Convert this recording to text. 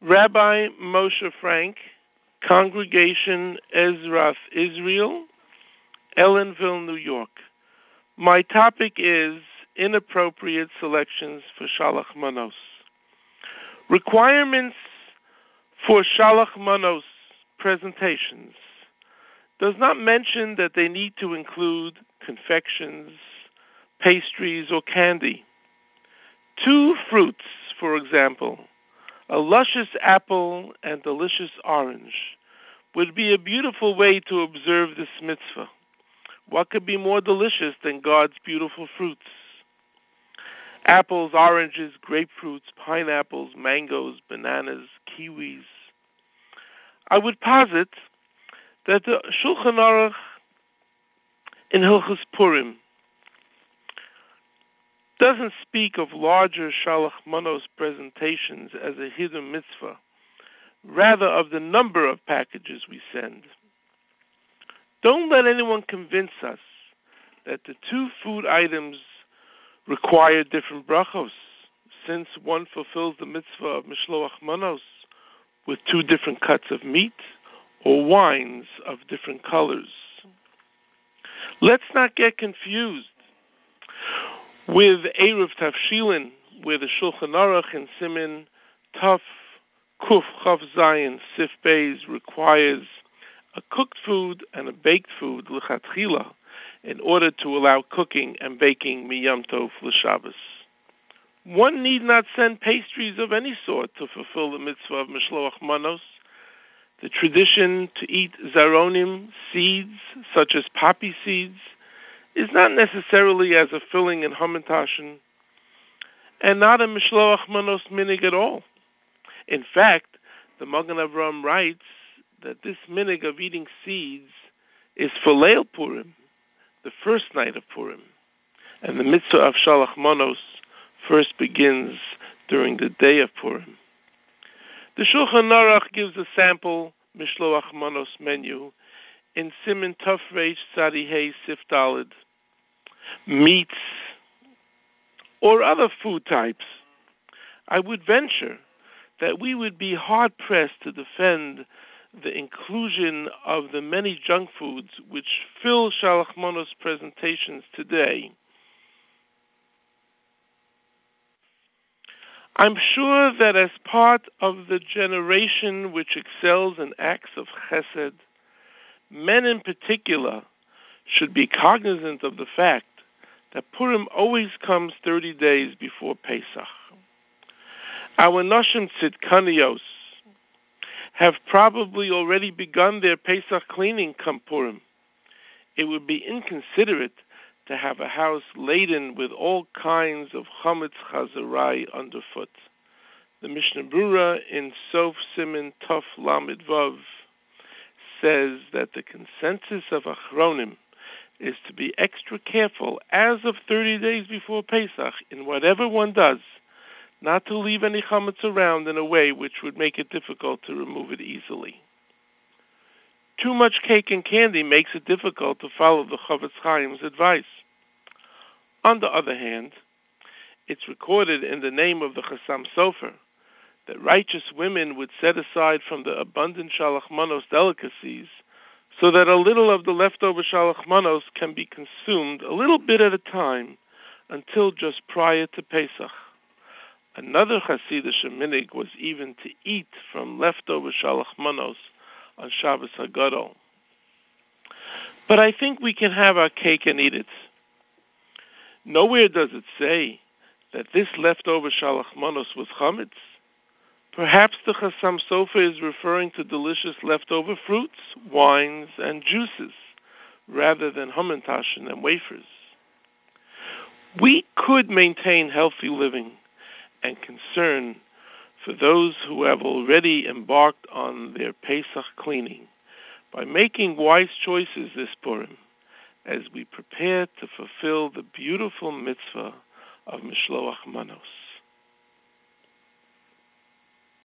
Rabbi Moshe Frank, Congregation Ezrath Israel, Ellenville, New York. My topic is inappropriate selections for Shalach Manos. Requirements for Shalach Manos presentations does not mention that they need to include confections, pastries, or candy. Two fruits, for example, a luscious apple and delicious orange, would be a beautiful way to observe this mitzvah. What could be more delicious than God's beautiful fruits? Apples, oranges, grapefruits, pineapples, mangoes, bananas, kiwis. I would posit that the Shulchan Aruch in Hilchus Purim doesn't speak of larger Shalach Manos presentations as a hiddur mitzvah, rather of the number of packages we send. Don't let anyone convince us that the two food items require different brachos, since one fulfills the mitzvah of Mishloach Manos with two different cuts of meat or wines of different colors. Let's not get confused with Eruv Tafshilin, where the Shulchan Aruch and Simin Taf Kuf Chav Zayin Sif Beis requires a cooked food and a baked food lechatchila in order to allow cooking and baking miyam tov l'shabbos. One need not send pastries of any sort to fulfill the mitzvah of mishloach manos. The tradition to eat zaronim, seeds such as poppy seeds, is not necessarily as a filling in hamantashen, and not a mishloach manos minig at all. In fact, the Magen Avram writes that this minig of eating seeds is for Leil Purim, the first night of Purim, and the mitzvah of shalach manos first begins during the day of Purim. The Shulchan Aruch gives a sample mishloach manos menu in Simin Tuf Tzadi Hey Sif meats, or other food types, I would venture that we would be hard pressed to defend the inclusion of the many junk foods which fill Shalach Manos presentations today. I'm sure that as part of the generation which excels in acts of chesed, men in particular should be cognizant of the fact that Purim always comes 30 days before Pesach. Our Noshim Tzidkanios have probably already begun their Pesach cleaning come Purim. It would be inconsiderate to have a house laden with all kinds of chametz chazarai underfoot. The Mishnah Brura in Sof Simin Tov Lamed Vav says that the consensus of Achronim is to be extra careful as of 30 days before Pesach in whatever one does, not to leave any chametz around in a way which would make it difficult to remove it easily. Too much cake and candy makes it difficult to follow the Chofetz Chaim's advice. On the other hand, it's recorded in the name of the Chassam Sofer that righteous women would set aside from the abundant Shalach Manos delicacies so that a little of the leftover shalach manos can be consumed a little bit at a time until just prior to Pesach. Another Hasidic minig was even to eat from leftover shalach manos on Shabbos Hagadol. But I think we can have our cake and eat it. Nowhere does it say that this leftover shalach manos was chametz. Perhaps the Chassam Sofer is referring to delicious leftover fruits, wines, and juices, rather than hamantashen and wafers. We could maintain healthy living and concern for those who have already embarked on their Pesach cleaning by making wise choices this Purim as we prepare to fulfill the beautiful mitzvah of Mishloach Manos.